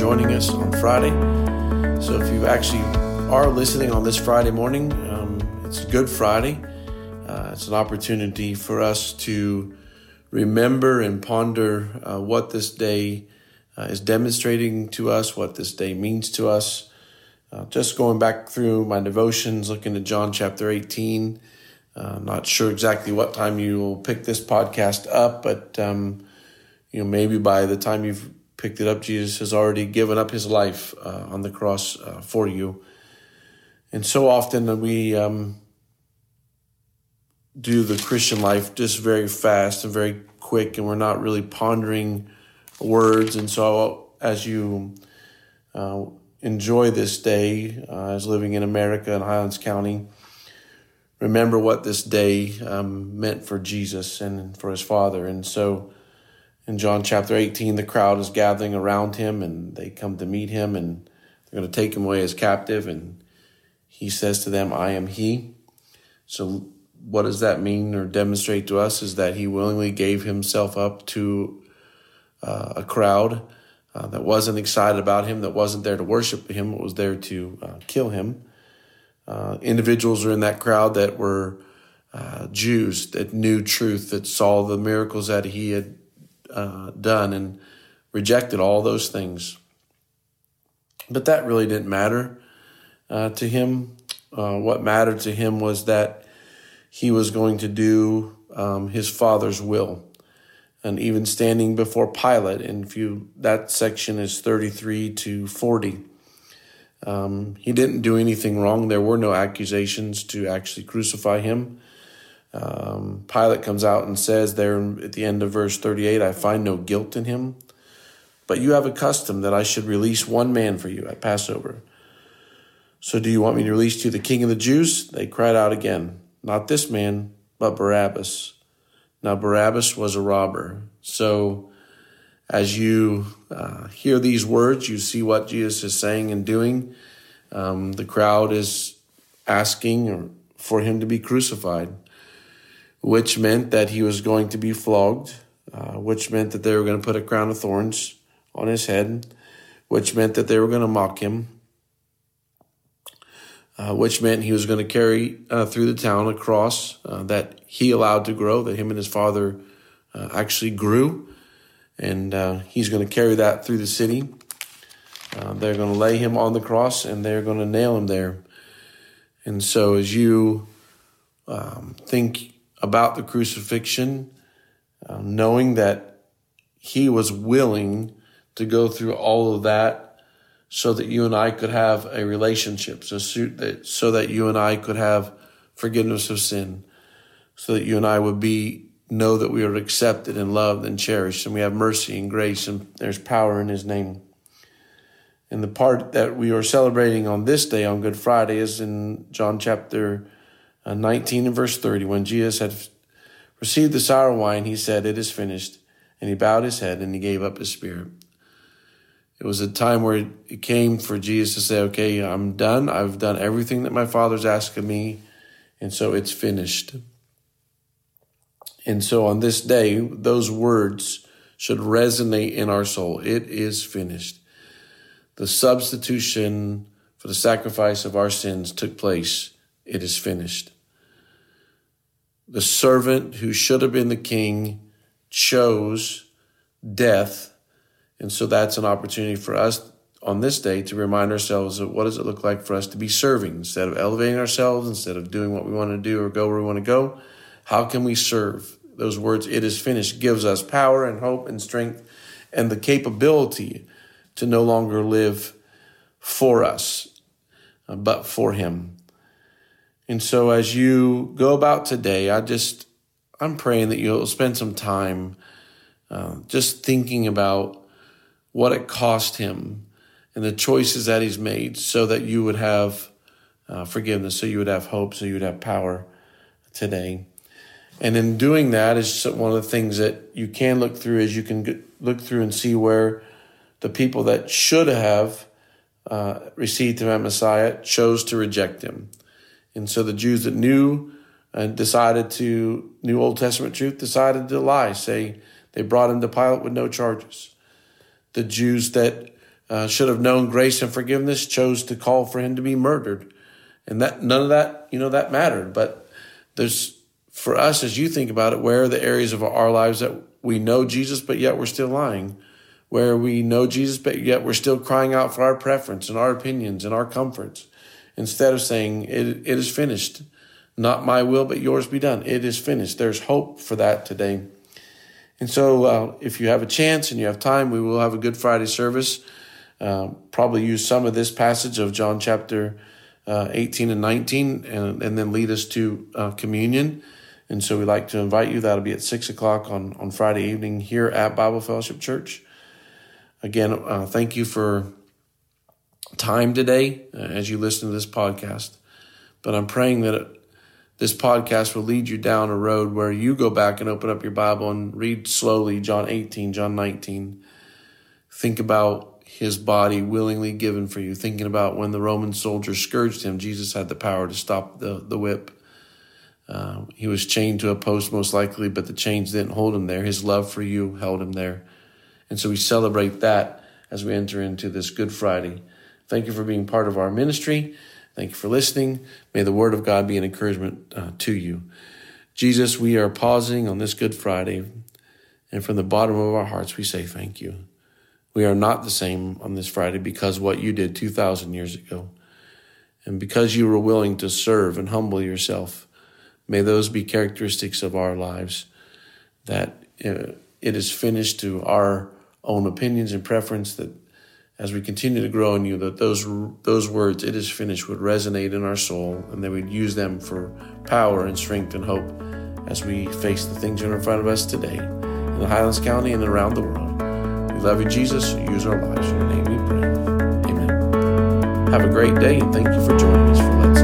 joining us on Friday. So if you actually are listening on this Friday morning, um, it's Good Friday. Uh, it's an opportunity for us to remember and ponder uh, what this day uh, is demonstrating to us, what this day means to us. Uh, just going back through my devotions, looking at John chapter 18. Uh, I'm not sure exactly what time you will pick this podcast up, but um, you know maybe by the time you've picked it up, Jesus has already given up his life uh, on the cross uh, for you. And so often that we um, do the Christian life just very fast and very quick, and we're not really pondering words. And so as you uh, enjoy this day uh, as living in America in Highlands County, remember what this day um, meant for Jesus and for his Father. And so in John chapter 18, the crowd is gathering around him and they come to meet him and they're going to take him away as captive. And he says to them, I am he. So, what does that mean or demonstrate to us is that he willingly gave himself up to uh, a crowd uh, that wasn't excited about him, that wasn't there to worship him, was there to uh, kill him. Uh, individuals are in that crowd that were uh, Jews that knew truth, that saw the miracles that he had uh, done and rejected all those things. But that really didn't matter uh, to him. Uh, what mattered to him was that he was going to do um, his father's will. And even standing before Pilate, and if you, that section is 33 to 40. Um, he didn't do anything wrong. There were no accusations to actually crucify him. Um, Pilate comes out and says there at the end of verse 38, I find no guilt in him. But you have a custom that I should release one man for you at Passover. So do you want me to release to you the king of the Jews? They cried out again, Not this man, but Barabbas. Now, Barabbas was a robber. So as you uh, hear these words, you see what Jesus is saying and doing. Um, the crowd is asking for him to be crucified which meant that he was going to be flogged, uh, which meant that they were going to put a crown of thorns on his head, which meant that they were going to mock him, uh, which meant he was going to carry uh, through the town a cross uh, that he allowed to grow, that him and his father uh, actually grew. And uh, he's going to carry that through the city. they're going to lay him on the cross and they're going to nail him there. And so, as you um, think about the crucifixion, uh, knowing that he was willing to go through all of that so that you and I could have a relationship, so that, so that you and I could have forgiveness of sin, so that you and I would be know that we are accepted and loved and cherished, and we have mercy and grace, and there's power in His name. And the part that we are celebrating on this day, on Good Friday, is in John chapter Uh, 19 and verse 30, when Jesus had received the sour wine, he said, It is finished. And he bowed his head and he gave up his spirit. It was a time where it came for Jesus to say, Okay, I'm done. I've done everything that my Father's of me. And so it's finished. And so on this day, those words should resonate in our soul. It is finished. The substitution for the sacrifice of our sins took place it is finished. The servant who should have been the king chose death. And so that's an opportunity for us on this day to remind ourselves of what does it look like for us to be serving instead of elevating ourselves, instead of doing what we want to do or go where we want to go. How can we serve? Those words, it is finished, gives us power and hope and strength and the capability to no longer live for us, uh, but for Him. And so as you go about today, I just, I'm praying that you'll spend some time uh, just thinking about what it cost him and the choices that he's made so that you would have uh, forgiveness, so you would have hope, so you would have power today. And in doing that is one of the things that you can look through is you can look through and see where the people that should have uh, received him as Messiah chose to reject him. And so the Jews that knew and decided to, knew Old Testament truth, decided to lie, say they brought him to Pilate with no charges. The Jews that uh, should have known grace and forgiveness, chose to call for him to be murdered. And that none of that, you know, that mattered. But there's for us, as you think about it, where are the areas of our lives that we know Jesus, but yet we're still lying? Where we know Jesus, but yet we're still crying out for our preference and our opinions and our comforts instead of saying, It, it is finished. Not my will, but yours be done. It is finished. There's hope for that today. And so, uh, if you have a chance and you have time, we will have a Good Friday service. Uh, probably use some of this passage of John chapter uh, 18 and 19 and, and then lead us to uh, communion. And so we'd like to invite you. That'll be at 6 o'clock on, on Friday evening here at Bible Fellowship Church. Again, uh, thank you for time today uh, as you listen to this podcast. But I'm praying that it, this podcast will lead you down a road where you go back and open up your Bible and read slowly John 18, John 19. Think about his body willingly given for you. Thinking about when the Roman soldiers scourged him, Jesus had the power to stop the, the whip. Uh, he was chained to a post, most likely, but the chains didn't hold him there. His love for you held him there. And so we celebrate that as we enter into this Good Friday. Thank you for being part of our ministry. Thank you for listening. May the word of God be an encouragement uh, to you. Jesus, we are pausing on this Good Friday, and from the bottom of our hearts, we say thank you. We are not the same on this Friday because what you did 2,000 years ago. And because you were willing to serve and humble yourself, may those be characteristics of our lives that uh, it is finished to our own opinions and preference that as we continue to grow in you, that those those words, "it is finished," would resonate in our soul, and that we'd use them for power and strength and hope as we face the things in front of us today in the Highlands County and around the world. We love you, Jesus. Use our lives. In your name we pray. Amen. Have a great day, and thank you for joining.